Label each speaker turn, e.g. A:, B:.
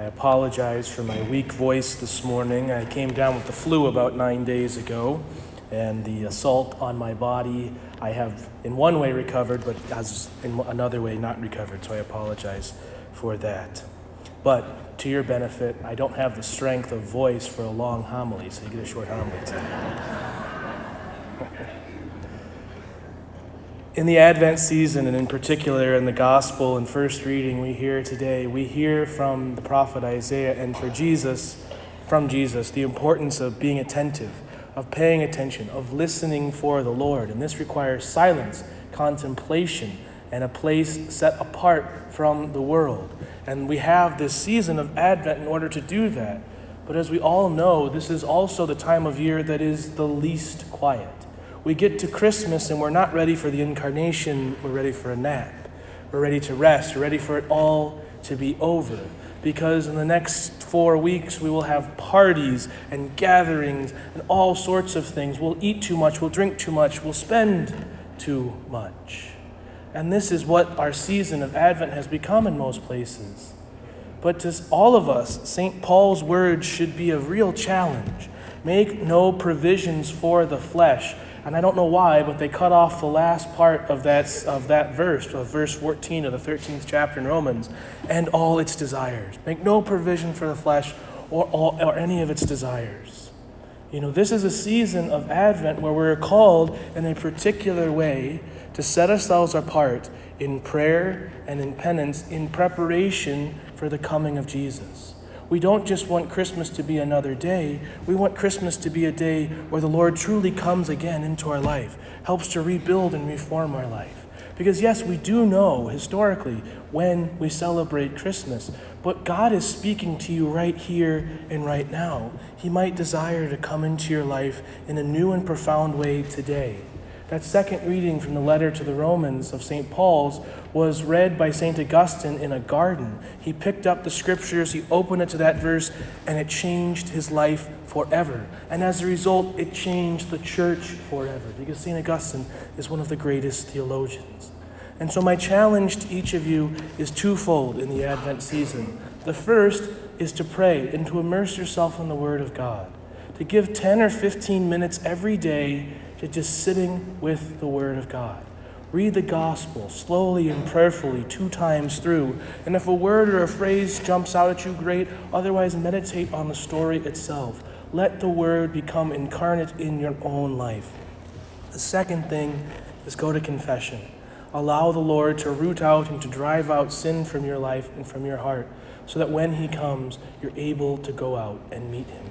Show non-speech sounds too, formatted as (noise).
A: I apologize for my weak voice this morning. I came down with the flu about nine days ago, and the assault on my body, I have in one way recovered, but as in another way not recovered, so I apologize for that. But to your benefit, I don't have the strength of voice for a long homily, so you get a short homily today. (laughs) In the Advent season, and in particular in the Gospel and first reading we hear today, we hear from the prophet Isaiah and for Jesus, from Jesus, the importance of being attentive, of paying attention, of listening for the Lord. And this requires silence, contemplation, and a place set apart from the world. And we have this season of Advent in order to do that. But as we all know, this is also the time of year that is the least quiet we get to Christmas and we're not ready for the incarnation, we're ready for a nap. We're ready to rest, we're ready for it all to be over. Because in the next four weeks, we will have parties and gatherings and all sorts of things. We'll eat too much, we'll drink too much, we'll spend too much. And this is what our season of Advent has become in most places. But to all of us, St. Paul's words should be a real challenge. Make no provisions for the flesh and I don't know why, but they cut off the last part of that, of that verse, of verse 14 of the 13th chapter in Romans, and all its desires. Make no provision for the flesh or, all, or any of its desires. You know, this is a season of Advent where we're called in a particular way to set ourselves apart in prayer and in penance in preparation for the coming of Jesus. We don't just want Christmas to be another day. We want Christmas to be a day where the Lord truly comes again into our life, helps to rebuild and reform our life. Because, yes, we do know historically when we celebrate Christmas, but God is speaking to you right here and right now. He might desire to come into your life in a new and profound way today. That second reading from the letter to the Romans of St. Paul's was read by St. Augustine in a garden. He picked up the scriptures, he opened it to that verse, and it changed his life forever. And as a result, it changed the church forever because St. Augustine is one of the greatest theologians. And so, my challenge to each of you is twofold in the Advent season. The first is to pray and to immerse yourself in the Word of God, to give 10 or 15 minutes every day to just sitting with the Word of God. Read the gospel slowly and prayerfully two times through. And if a word or a phrase jumps out at you, great. Otherwise, meditate on the story itself. Let the word become incarnate in your own life. The second thing is go to confession. Allow the Lord to root out and to drive out sin from your life and from your heart so that when He comes, you're able to go out and meet Him.